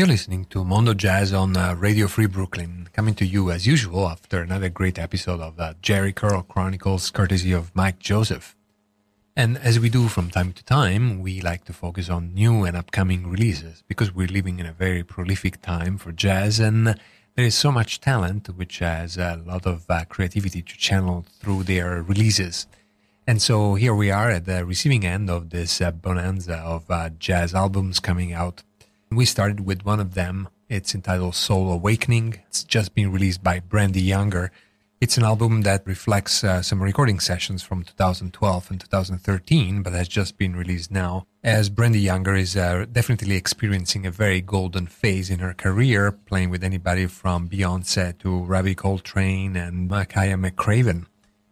You're listening to Mondo Jazz on uh, Radio Free Brooklyn, coming to you as usual after another great episode of uh, Jerry Curl Chronicles, courtesy of Mike Joseph. And as we do from time to time, we like to focus on new and upcoming releases because we're living in a very prolific time for jazz and there is so much talent which has a lot of uh, creativity to channel through their releases. And so here we are at the receiving end of this uh, bonanza of uh, jazz albums coming out we started with one of them. It's entitled Soul Awakening. It's just been released by Brandee Younger. It's an album that reflects uh, some recording sessions from 2012 and 2013, but has just been released now. As Brandee Younger is uh, definitely experiencing a very golden phase in her career, playing with anybody from Beyonce to Ravi Coltrane and Makaya McCraven.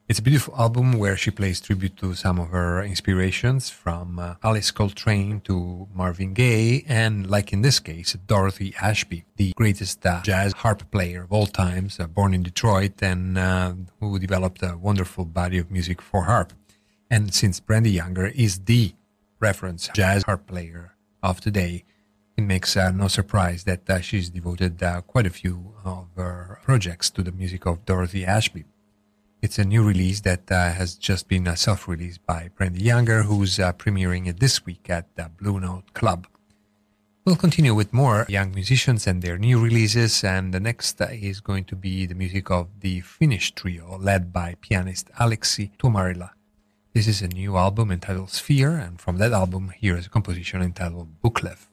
It's a beautiful album where she plays tribute to some of her inspirations from uh, Alice Coltrane to Marvin Gaye and, like in this case, Dorothy Ashby, the greatest uh, jazz harp player of all times, uh, born in Detroit and uh, who developed a wonderful body of music for harp. And since Brandee Younger is the reference jazz harp player of today, it makes uh, no surprise that uh, she's devoted quite a few of her projects to the music of Dorothy Ashby. It's a new release that uh, has just been uh, self-released by Brandee Younger, who's uh, premiering it this week at the Blue Note Club. We'll continue with more young musicians and their new releases, and the next uh, is going to be the music of the Finnish trio led by pianist Aleksi Tuomarila. This is a new album entitled Sphere, and from that album, here is a composition entitled Buklev.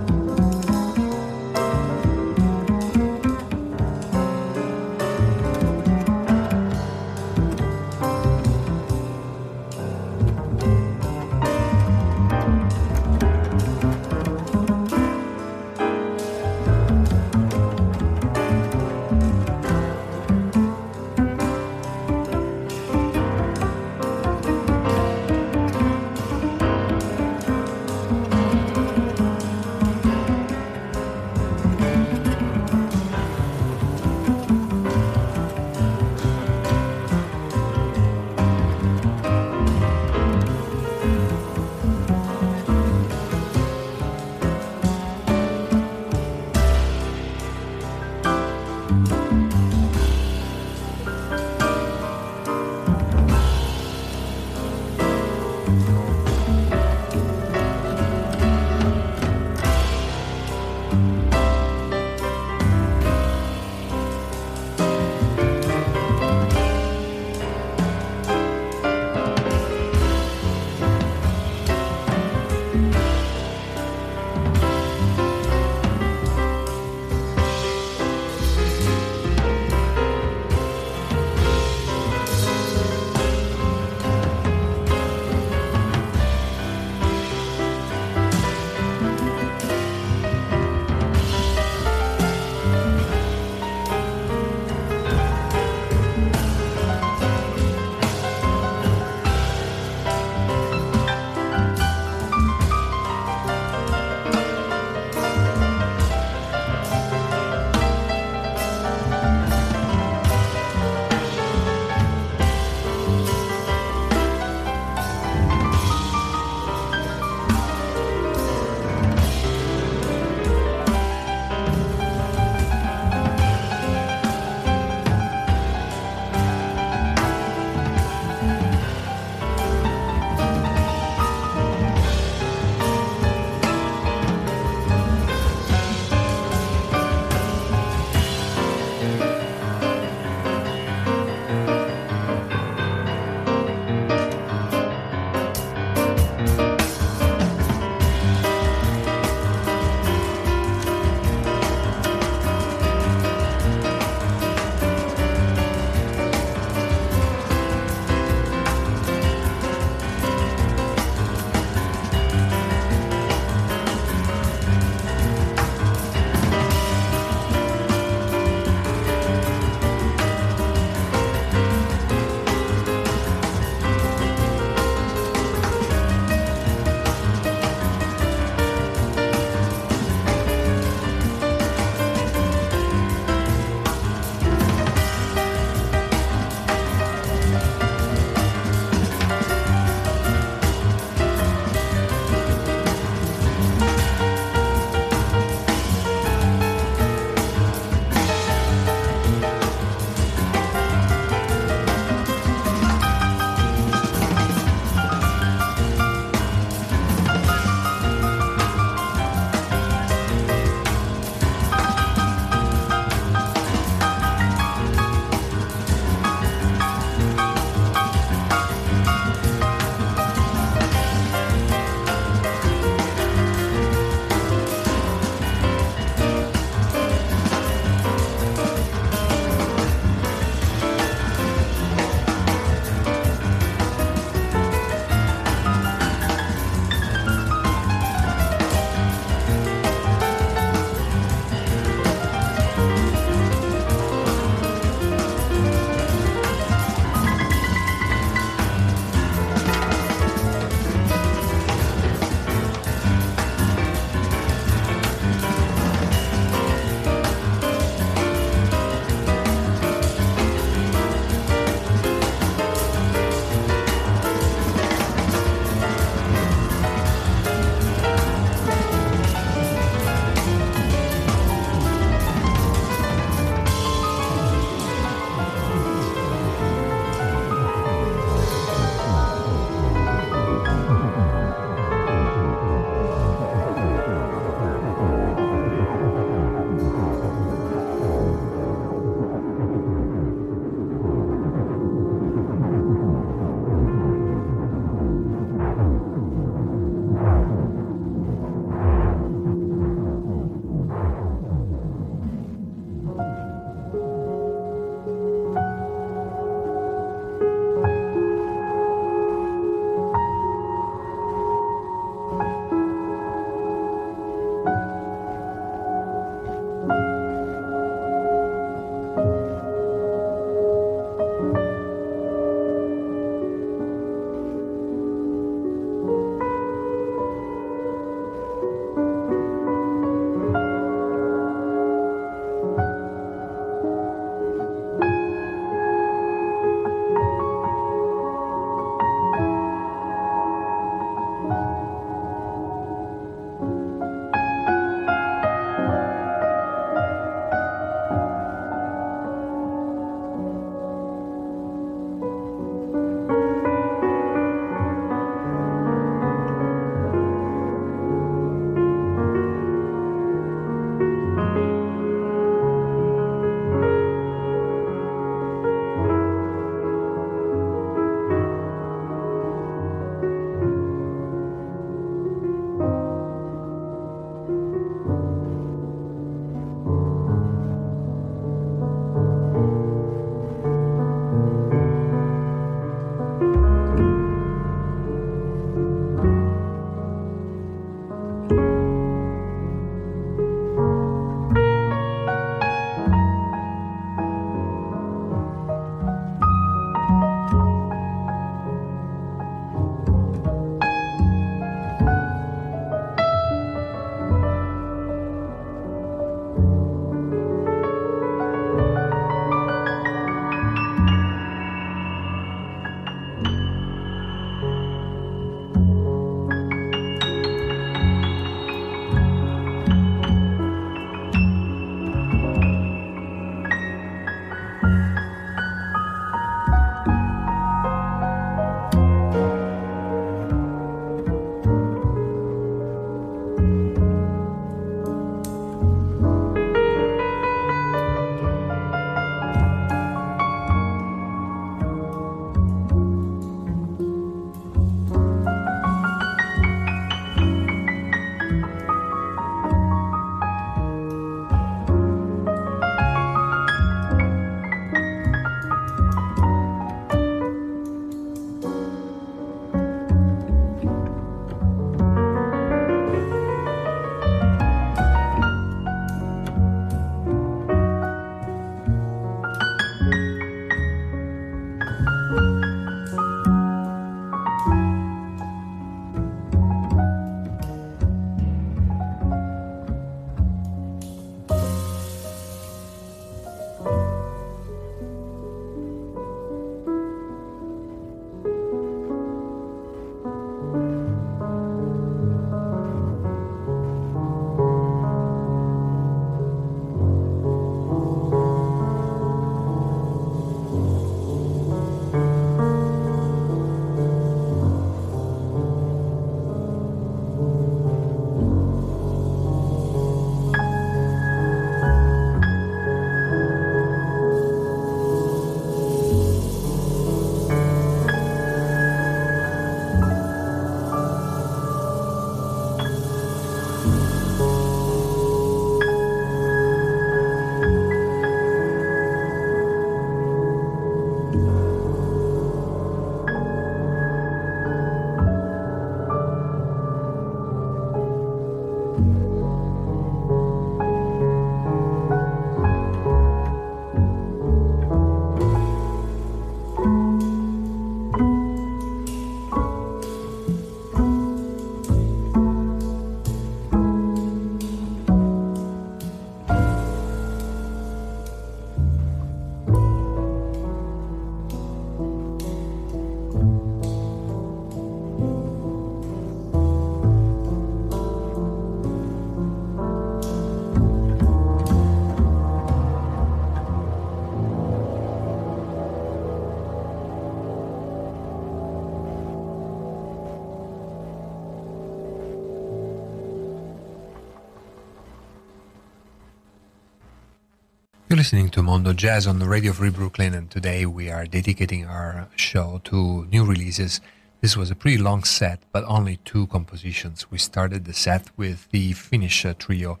Listening to Mondo Jazz on the Radio Free Brooklyn, and today we are dedicating our show to new releases. This was a pretty long set, but only two compositions. We started the set with the Finnish uh, trio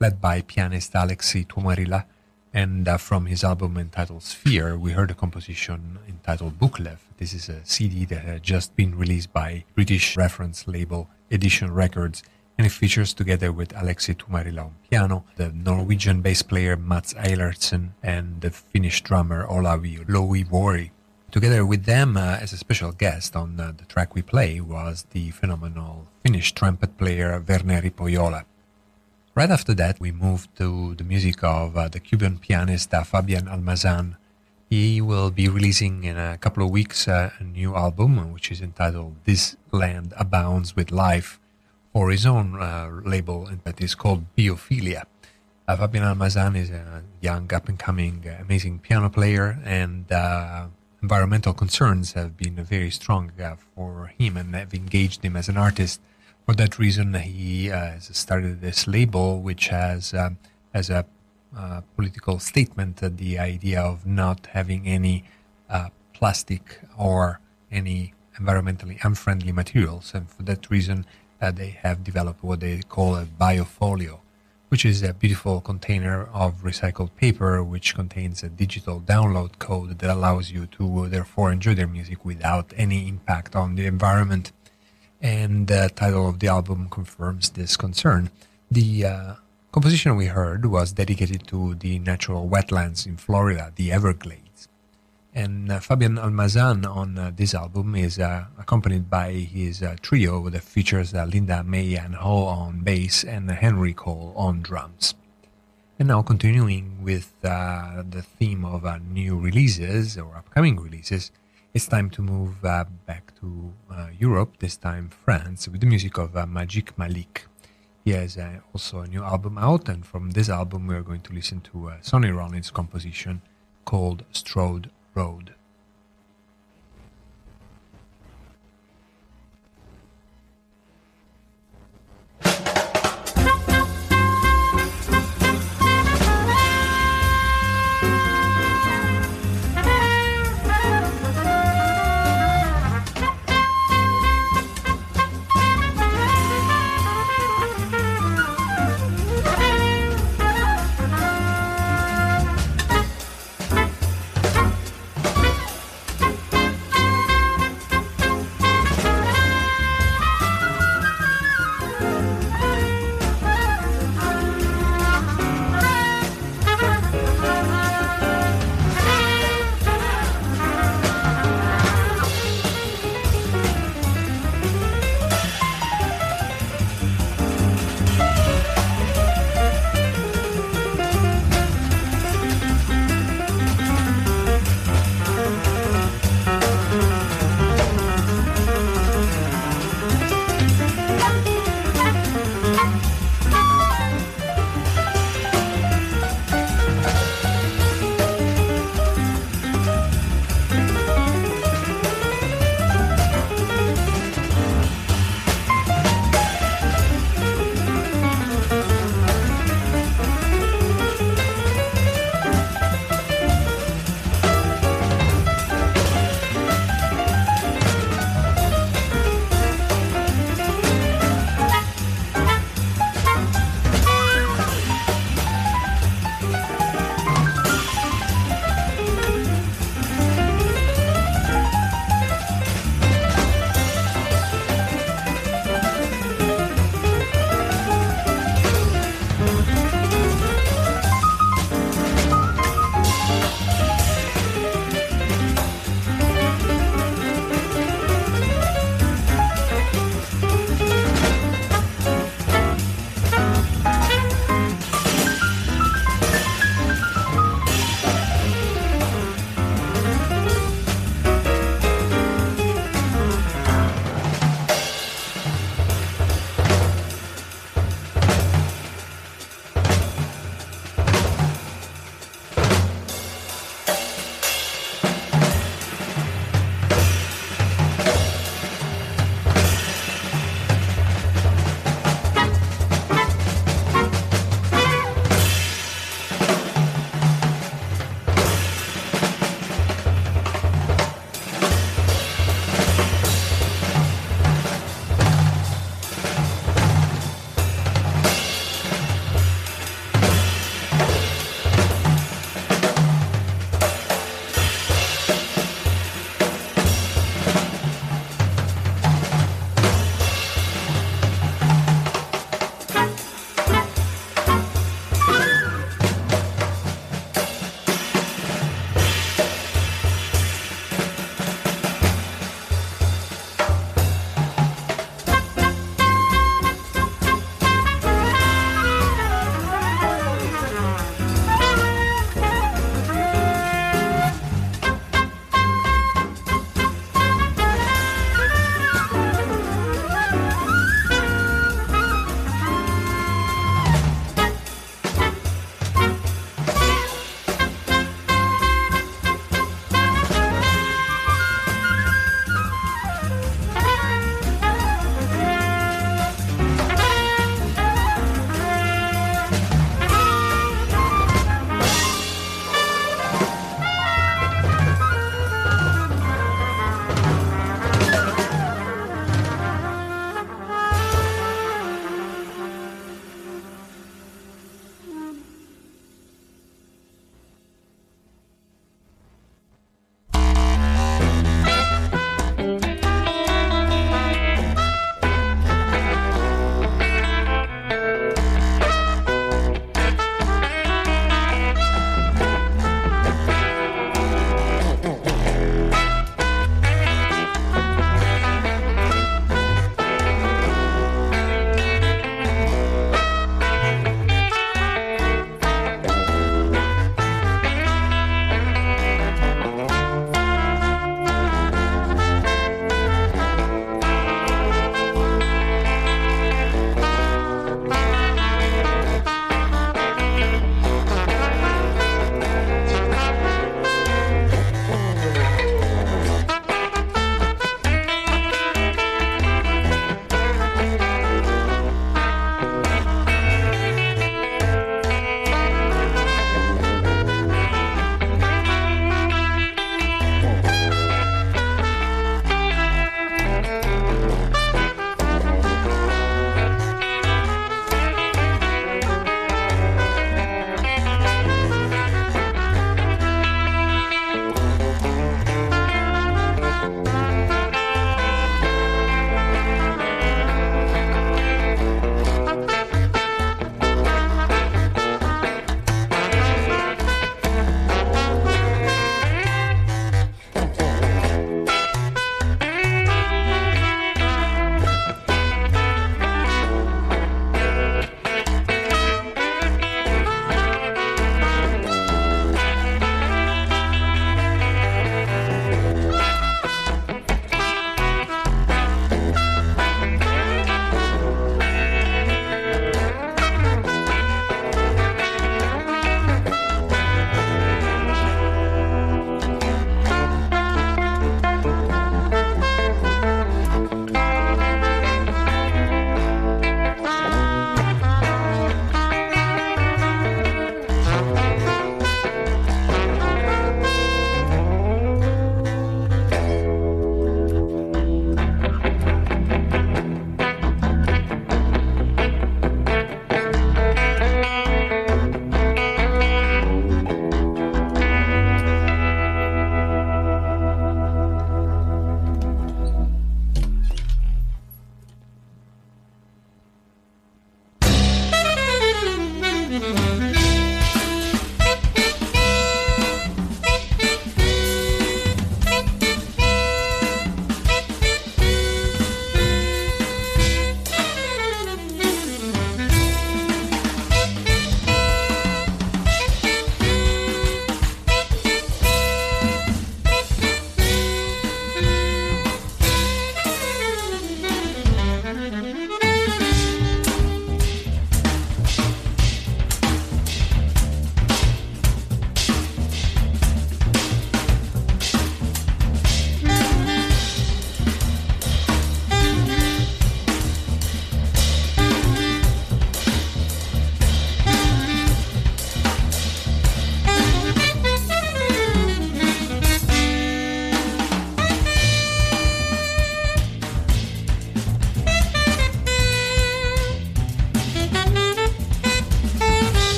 led by pianist Aleksi Tuomarila, and uh, from his album entitled Sphere, we heard a composition entitled Buklev. This is a CD that had just been released by British reference label Edition Records and it features together with Aleksi Tuomarila on piano, the Norwegian bass player Mats Eilertsen, and the Finnish drummer Olavi Lohivuori. Together with them, uh, as a special guest on uh, the track we play, was the phenomenal Finnish trumpet player Verneri Pohjola. Right after that, we moved to the music of uh, the Cuban pianist uh, Fabian Almazan. He will be releasing in a couple of weeks uh, a new album, which is entitled This Land Abounds with Life for his own uh, label that is called Biophilia. Uh, Fabian Almazan is a young, up and coming, uh, amazing piano player, and uh, environmental concerns have been very strong uh, for him and have engaged him as an artist. For that reason, he uh, has started this label, which has um, as a political statement the idea of not having any plastic or any environmentally unfriendly materials, and for that reason, uh, they have developed what they call a biofolio, which is a beautiful container of recycled paper which contains a digital download code that allows you to uh, therefore enjoy their music without any impact on the environment. And the title of the album confirms this concern. The uh, composition we heard was dedicated to the natural wetlands in Florida, the Everglades. And uh, Fabian Almazan on uh, this album is uh, accompanied by his uh, trio that features uh, Linda Mayan Ho on bass and Henry Cole on drums. And now, continuing with uh, the theme of new releases or upcoming releases, it's time to move back to Europe, this time France, with the music of Magic Malik. He has also a new album out, and from this album, we are going to listen to Sonny Rollins' composition called Strode Rode.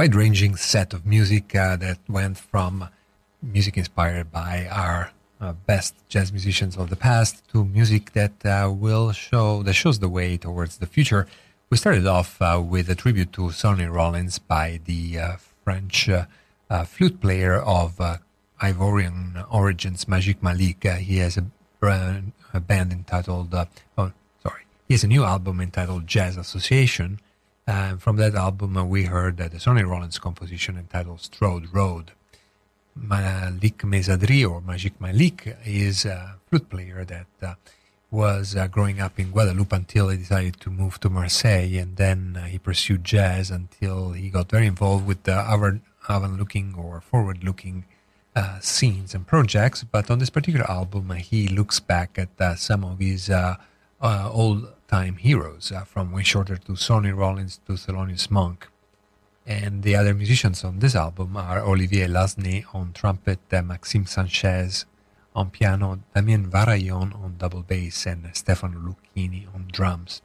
Wide ranging set of music uh, that went from music inspired by our uh, best jazz musicians of the past to music that uh, will show that shows the way towards the future. We started off uh, with a tribute to Sonny Rollins by the uh, French uh, flute player of Ivorian origins, Magic Malik. he has a, brand, a band entitled, oh, sorry, he has a new album entitled Jazz Association and from that album, uh, we heard uh, the Sonny Rollins composition entitled Strode Rode. Malik Mezzadri, or Magic Malik, is a flute player that uh, was uh, growing up in Guadeloupe until he decided to move to Marseille, and then uh, he pursued jazz until he got very involved with the avant-looking or forward-looking uh, scenes and projects. But on this particular album, he looks back at some of his old time heroes, uh, from Wayne Shorter to Sonny Rollins to Thelonious Monk. And the other musicians on this album are Olivier Laisney on trumpet, uh, Maxime Sanchez on piano, Damien Varaillon on double bass, and Stefano Lucchini on drums.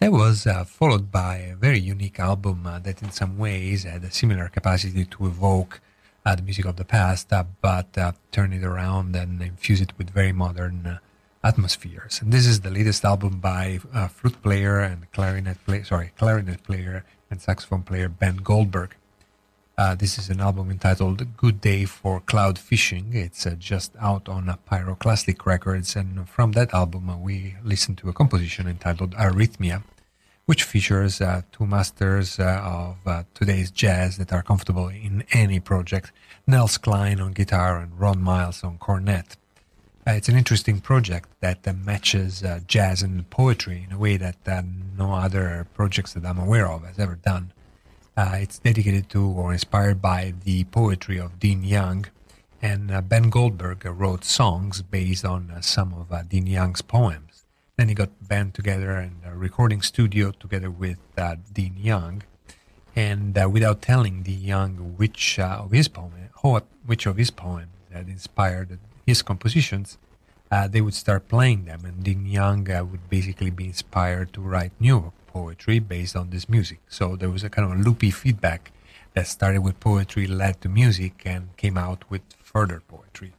That was uh, followed by a very unique album uh, that, in some ways, had a similar capacity to evoke uh, the music of the past, uh, but uh, turn it around and infuse it with very modern atmospheres. And this is the latest album by uh, flute player and clarinet player, sorry, clarinet player and saxophone player Ben Goldberg. Uh, this is an album entitled "Good Day for Cloud Fishing." It's uh, just out on Pyroclastic Records, and from that album uh, we listen to a composition entitled "Arrhythmia," which features uh, two masters uh, of today's jazz that are comfortable in any project: Nels Cline on guitar and Ron Miles on cornet. Uh, it's an interesting project that uh, matches uh, jazz and poetry in a way that uh, no other projects that I'm aware of has ever done. Uh, it's dedicated to or inspired by the poetry of Dean Young, and uh, Ben Goldberg wrote songs based on some of Dean Young's poems. Then he got band together in a recording studio together with Dean Young, and without telling Dean Young which of his poem, which of his poems had inspired his compositions, uh, they would start playing them, and Dean Young uh, would basically be inspired to write new poetry based on this music. So there was a kind of a loopy feedback that started with poetry, led to music, and came out with further poetry.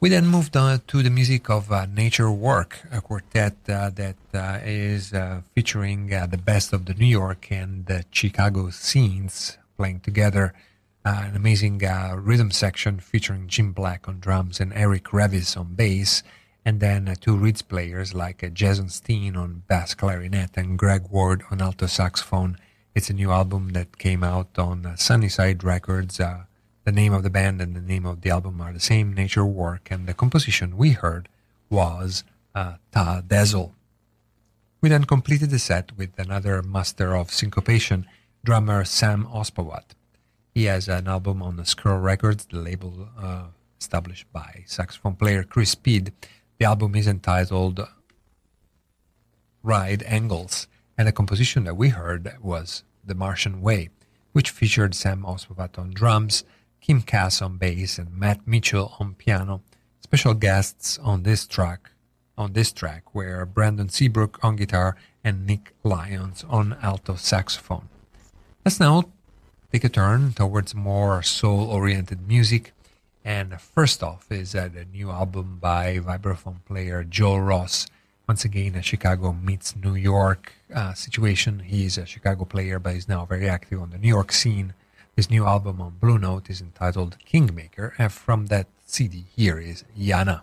We then moved on to the music of uh, Nature Work, a quartet uh, that uh, is uh, featuring uh, the best of the New York and the Chicago scenes playing together uh, an amazing uh, rhythm section featuring Jim Black on drums and Eric Revis on bass, and then uh, two reeds players like uh, Jason Stein on bass clarinet and Greg Ward on alto saxophone. It's a new album that came out on uh, Sunnyside Records. The name of the band and the name of the album are the same, Nature Work, and the composition we heard was uh, Ta Dazzle. We then completed the set with another master of syncopation, drummer Sam Ospovat. He has an album on Skirl Records, the label uh, established by saxophone player Chris Speed. The album is entitled Ride Angles, and the composition that we heard was The Martian Way, which featured Sam Ospovat on drums, Kim Cass on bass, and Matt Mitchell on piano. Special guests on this track on this track were Brandon Seabrook on guitar and Nick Lyons on alto saxophone. Let's now take a turn towards more soul oriented music. And first off is uh, the new album by vibraphone player Joel Ross. Once again, a Chicago meets New York uh, situation. He's a Chicago player, but he's now very active on the New York scene. His new album on Blue Note is entitled Kingmaker, and from that CD, here is Yana.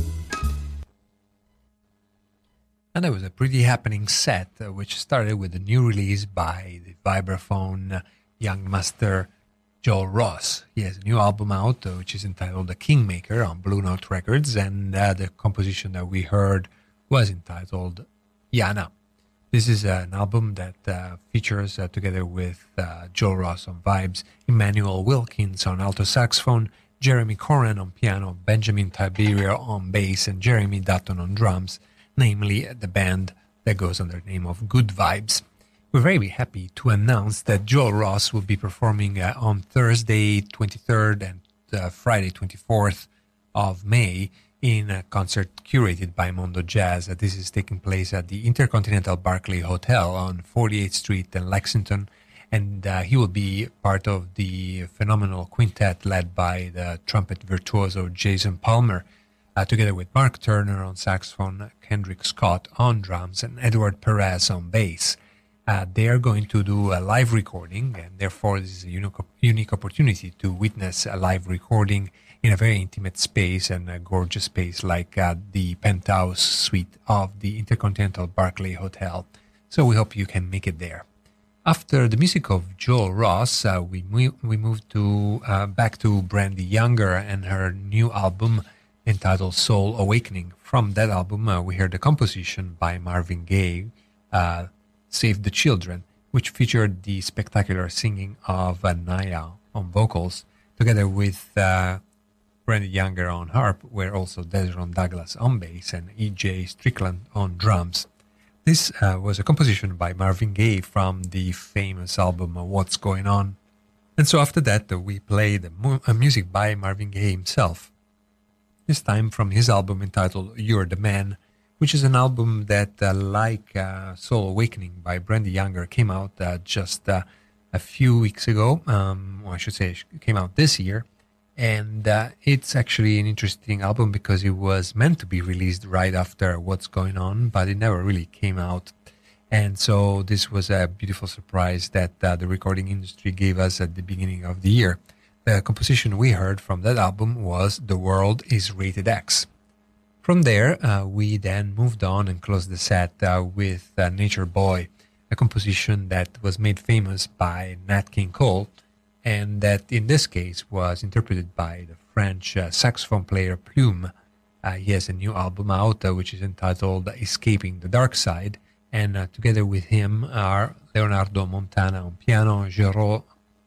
And that was a pretty happening set, uh, which started with a new release by the vibraphone young master Joel Ross. He has a new album out, uh, which is entitled The Kingmaker on Blue Note Records, and uh, the composition that we heard was entitled Yana. This is uh, an album that uh, features, uh, together with Joel Ross on vibes, Immanuel Wilkins on alto saxophone, Jeremy Corren on piano, Benjamin Tiberio on bass, and Jeremy Dutton on drums namely the band that goes under the name of Good Vibes. We're very happy to announce that Joel Ross will be performing uh, on Thursday 23rd and uh, Friday 24th of May in a concert curated by Mondo Jazz. Uh, this is taking place at the Intercontinental Barclay Hotel on 48th Street in Lexington. And uh, he will be part of the phenomenal quintet led by the trumpet virtuoso Jason Palmer uh, together with Mark Turner on saxophone, Kendrick Scott on drums, and Edward Perez on bass. Uh, they are going to do a live recording, and therefore, this is a unique, unique opportunity to witness a live recording in a very intimate space and a gorgeous space like uh, the penthouse suite of the Intercontinental Barclay Hotel. So we hope you can make it there. After the music of Joel Ross, uh, we we moved to uh, back to Brandee Younger and her new album entitled Soul Awakening. From that album, uh, we heard a composition by Marvin Gaye, uh, Save the Children, which featured the spectacular singing of uh, Naya on vocals, together with uh, Brandee Younger on harp, where also Dezron Douglas on bass and E.J. Strickland on drums. This uh, was a composition by Marvin Gaye from the famous album What's Going On. And so after that, uh, we played music by Marvin Gaye himself this time from his album entitled You're the Man, which is an album that, uh, like uh, Soul Awakening by Brandee Younger, came out uh, just uh, a few weeks ago. Um, I should say, it came out this year. And uh, it's actually an interesting album because it was meant to be released right after What's Going On, but it never really came out. And so this was a beautiful surprise that uh, the recording industry gave us at the beginning of the year. The composition we heard from that album was The World is Rated X. From there, uh, we then moved on and closed the set uh, with uh, Nature Boy, a composition that was made famous by Nat King Cole, and that in this case was interpreted by the French uh, saxophone player Plume. Uh, he has a new album out uh, which is entitled Escaping the Dark Side, and together with him are Leonardo Montana on piano, Jérôme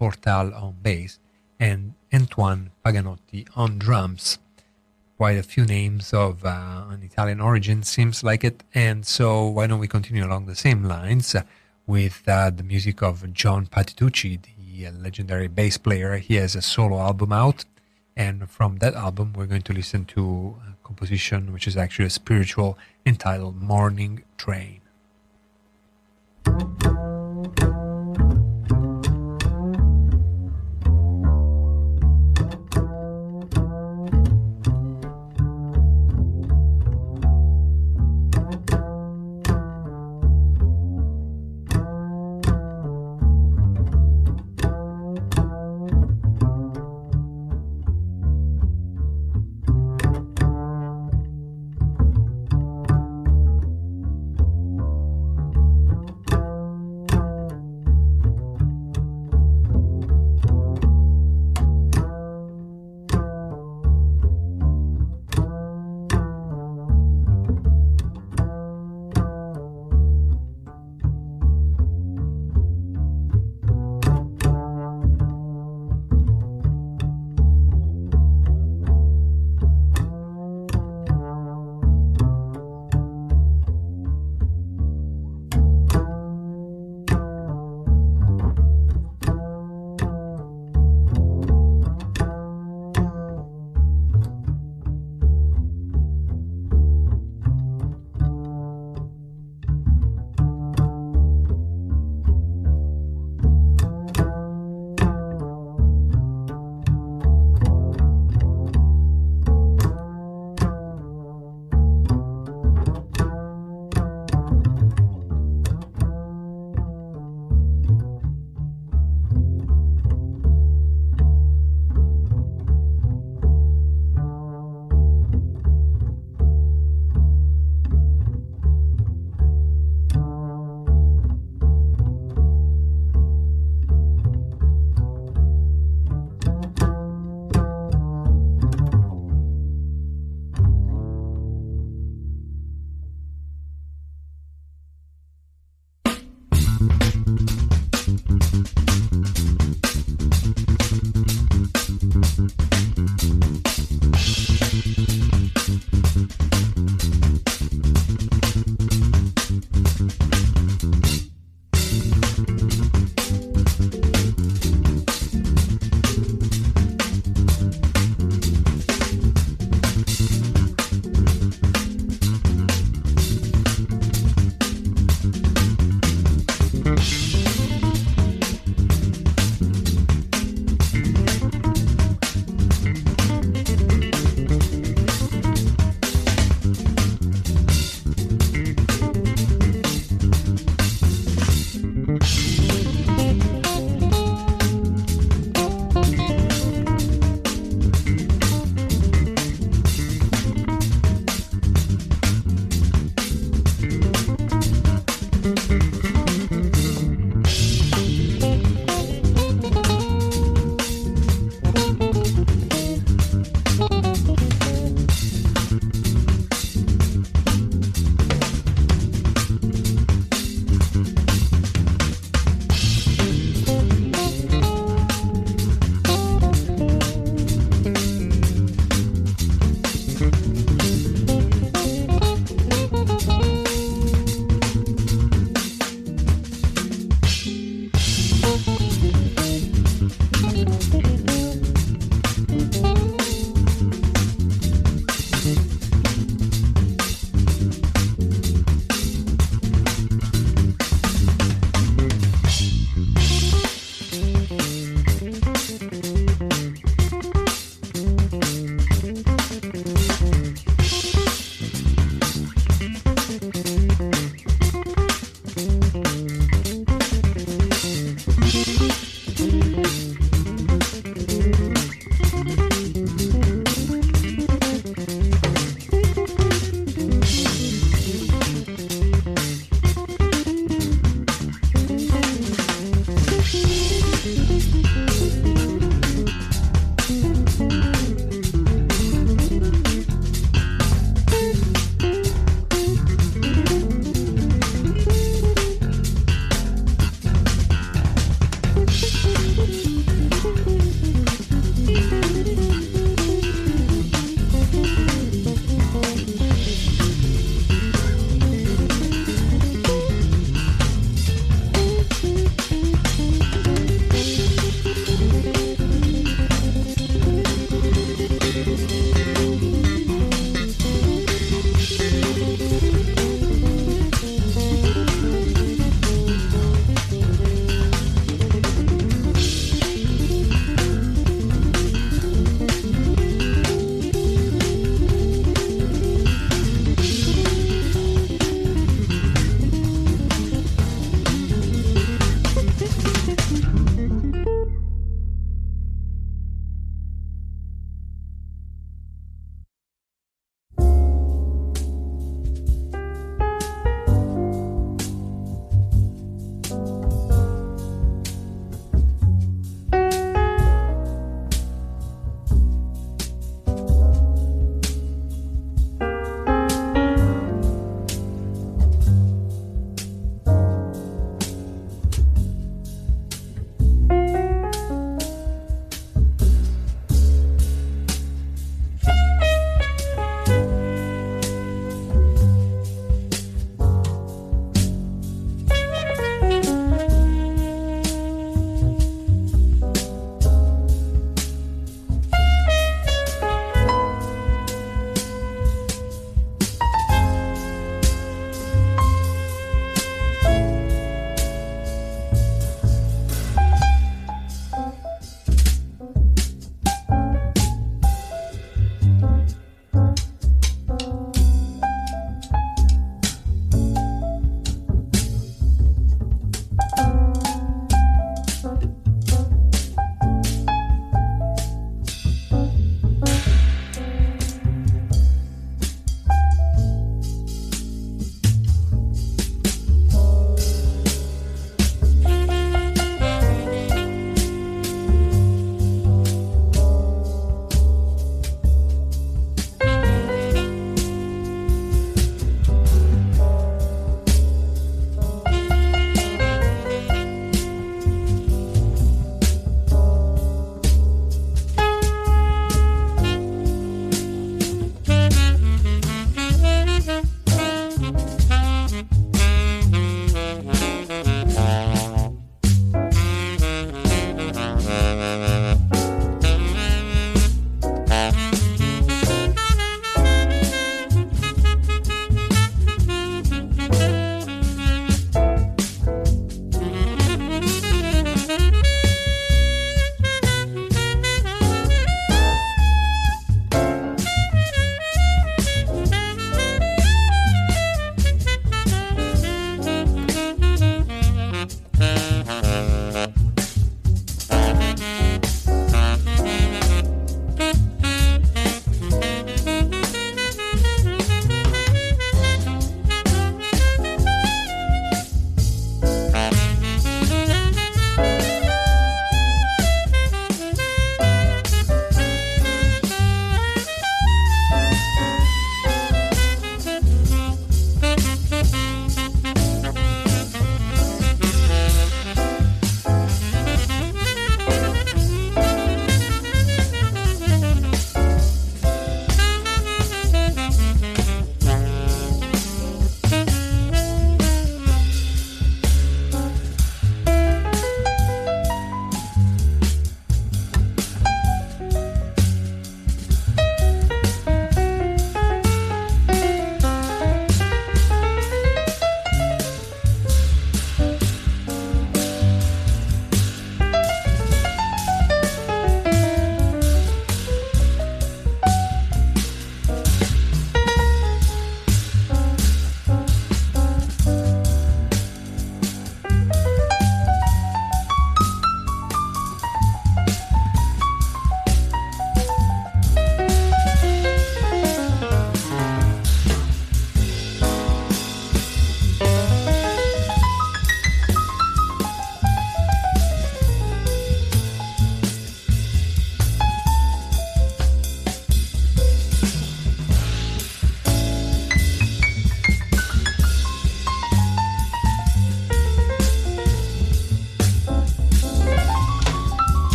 Portal on bass, and Antoine Paganotti on drums. Quite a few names of uh, an Italian origin, seems like it. And so, why don't we continue along the same lines with uh, the music of John Patitucci, the uh, legendary bass player? He has a solo album out. And from that album, we're going to listen to a composition which is actually a spiritual entitled Morning Train.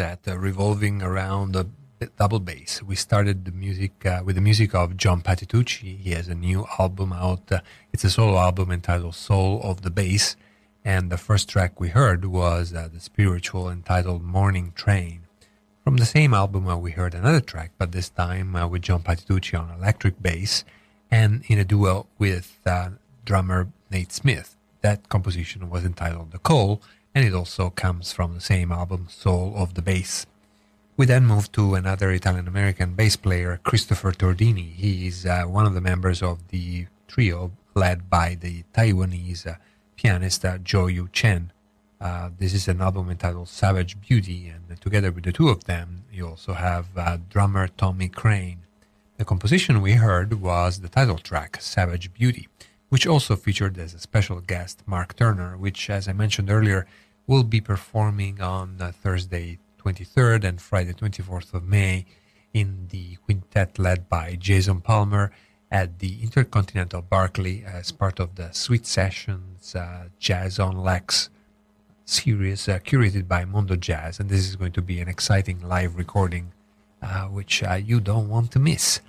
Set uh, revolving around a double bass. We started the music uh, with the music of John Patitucci. He has a new album out. Uh, it's a solo album entitled Soul of the Bass. And the first track we heard was the spiritual entitled Morning Train. From the same album, uh, we heard another track, but this time uh, with John Patitucci on electric bass and in a duo with uh, drummer Nate Smith. That composition was entitled The Call, and it also comes from the same album, Soul of the Bass. We then move to another Italian American bass player, Christopher Tordini. He is uh, one of the members of the trio led by the Taiwanese uh, pianist uh, Yu Chen. Uh, this is an album entitled Savage Beauty, and together with the two of them, you also have uh, drummer Tommy Crane. The composition we heard was the title track, Savage Beauty, which also featured as a special guest Mark Turner, which, as I mentioned earlier, will be performing on uh, Thursday 23rd and Friday 24th of May in the quintet led by Jason Palmer at the Intercontinental Barclay as part of the Sweet Sessions uh, Jazz on Lex series uh, curated by Mondo Jazz. And this is going to be an exciting live recording, uh, which uh, you don't want to miss.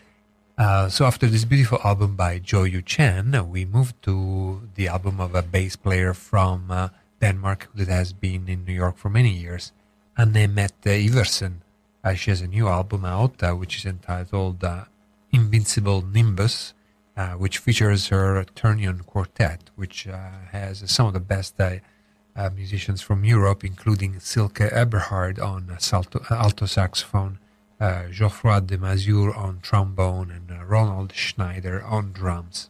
Uh, so after this beautiful album by Jo Yu Chen, we moved to the album of a bass player from uh, Denmark that has been in New York for many years, Anne Mette Iversen. she has a new album out, which is entitled Invincible Nimbus, uh, which features her Ternion Quartet, which uh, has some of the best uh, uh musicians from Europe, including Silke Eberhard on salto, alto saxophone, uh, Geoffroy De Masure on trombone, and uh, Roland Schneider on drums.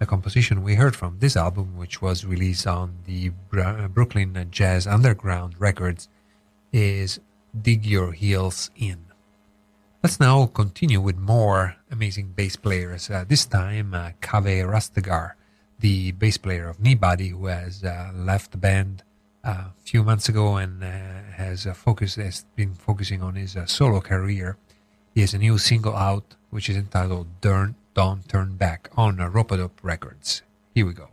The composition we heard from this album, which was released on the Brooklyn Jazz Underground Records, is Dig Your Heels In. Let's now continue with more amazing bass players. Uh, this time, uh, Kaveh Rastegar, the bass player of Kneebody, who has uh, left the band uh, a few months ago and uh, has uh, focused, has been focusing on his solo career. He has a new single out, which is entitled "Don't Turn Back" on Ropeadope Records. Here we go.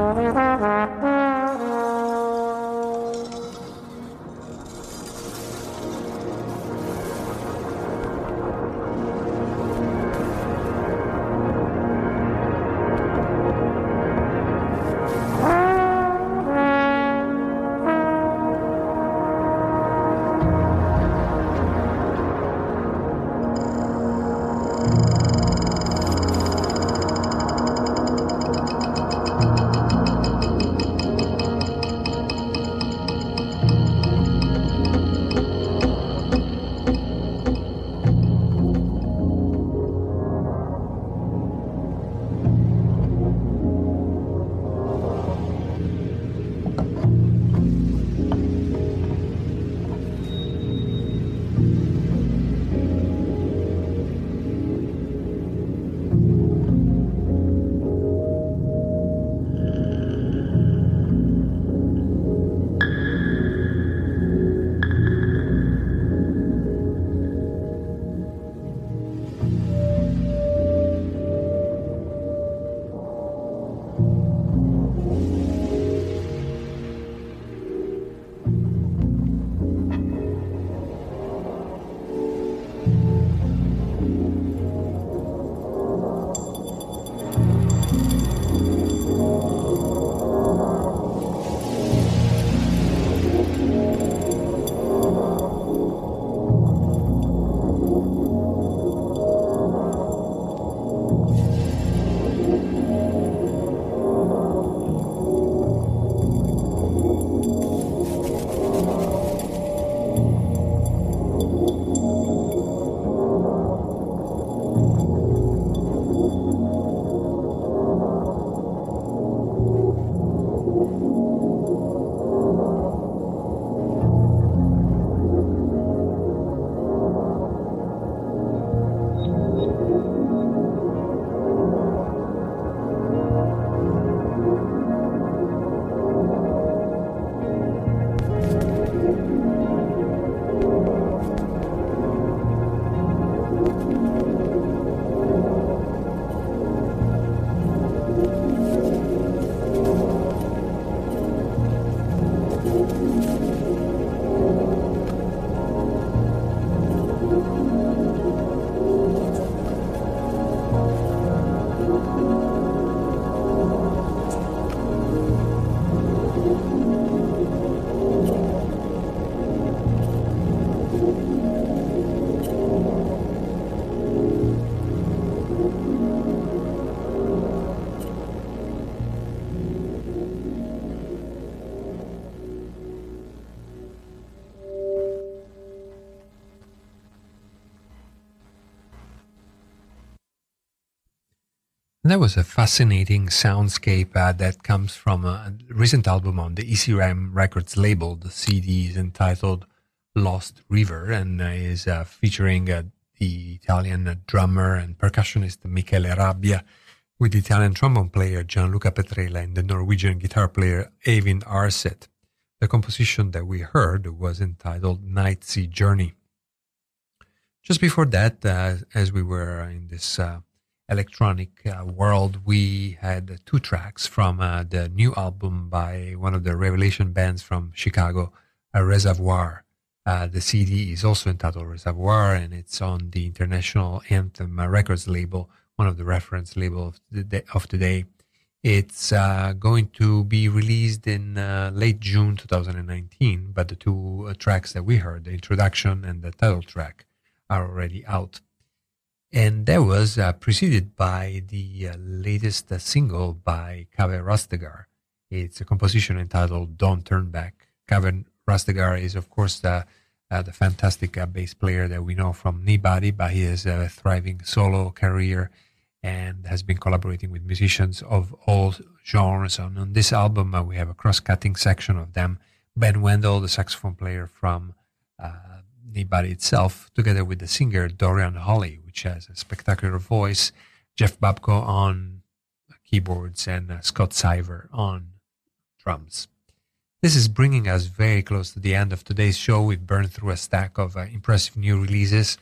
Thank you. And that was a fascinating soundscape uh, that comes from a recent album on the ECM Records label. The CD is entitled Lost River and uh, is uh, featuring uh, the Italian drummer and percussionist Michele Rabbia with the Italian trombone player Gianluca Petrella and the Norwegian guitar player Eivind Aarset. The composition that we heard was entitled Night Sea Journey. Just before that, uh, as we were in this uh, electronic uh, world, we had two tracks from uh, the new album by one of the Revelation bands from Chicago, Reservoir. Uh, the CD is also entitled Reservoir, and it's on the International Anthem Records label, one of the reference labels of, of today. It's uh, going to be released in uh, late June 2019, but the two tracks that we heard, the introduction and the title track, are already out and that was uh, preceded by the uh, latest uh, single by Kaveh Rastegar. It's a composition entitled "Don't Turn Back." Kaveh Rastegar is, of course, the uh, the fantastic uh, bass player that we know from Kneebody, but he has a thriving solo career and has been collaborating with musicians of all genres. And on this album, uh, we have a cross-cutting section of them. Ben Wendel, the saxophone player from Kneebody itself, together with the singer Dorian Holley, which has a spectacular voice, Jeff Babko on keyboards, and uh, Scott Seiver on drums. This is bringing us very close to the end of today's show. We've burned through a stack of uh, impressive new releases,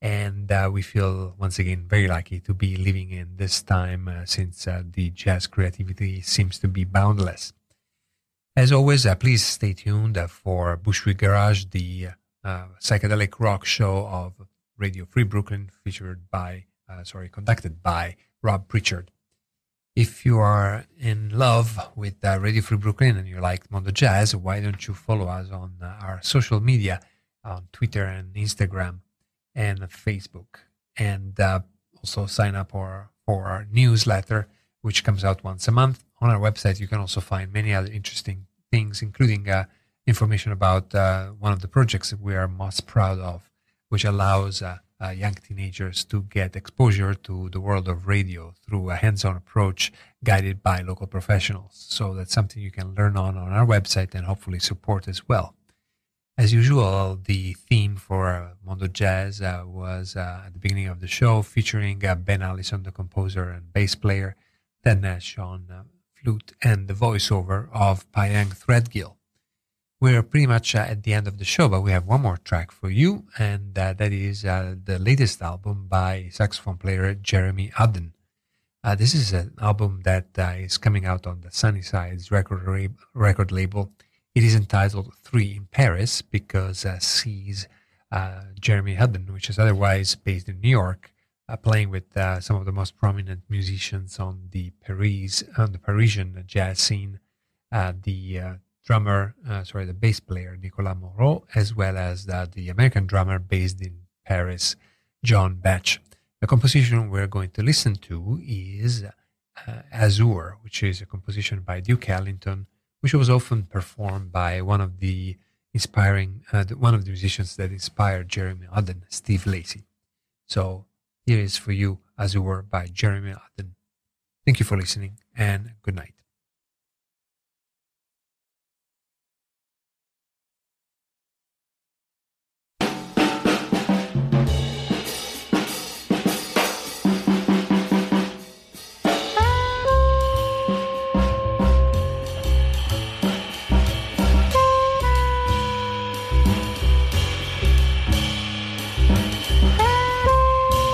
and uh, we feel once again very lucky to be living in this time uh, since uh, the jazz creativity seems to be boundless. As always, uh, please stay tuned for Bushwick Garage, the uh, psychedelic rock show of Radio Free Brooklyn, featured by, uh, sorry, conducted by Rob Pritchard. If you are in love with uh, Radio Free Brooklyn and you like Mondo Jazz, why don't you follow us on uh, our social media on Twitter and Instagram and Facebook, and uh, also sign up for, for our newsletter, which comes out once a month. On our website, you can also find many other interesting things, including uh, information about uh, one of the projects that we are most proud of, which allows uh, uh, young teenagers to get exposure to the world of radio through a hands-on approach guided by local professionals. So that's something you can learn on on our website and hopefully support as well. As usual, the theme for Mondo Jazz uh, was uh, at the beginning of the show, featuring uh, Ben Allison, the composer and bass player, Ted Nash on flute, and the voiceover of Pyeng Threadgill we're pretty much uh, at the end of the show, but we have one more track for you, and uh, that is uh, the latest album by saxophone player Jeremy. Uh, this is an album that uh, is coming out on the Sunny Sides record, record label. It is entitled Three in Paris because uh, sees Jeremy Udden, which is otherwise based in New York, playing with some of the most prominent musicians on the Paris on the Parisian jazz scene. the drummer, uh, sorry, the bass player Nicolas Moreau, as well as the, the American drummer based in Paris, John Betsch. The composition we're going to listen to is uh, Azure, which is a composition by Duke Ellington, which was often performed by one of the inspiring, uh, the, one of the musicians that inspired Jeremy Udden, Steve Lacy. So here is for you Azure by Jeremy Udden. Thank you for listening and good night.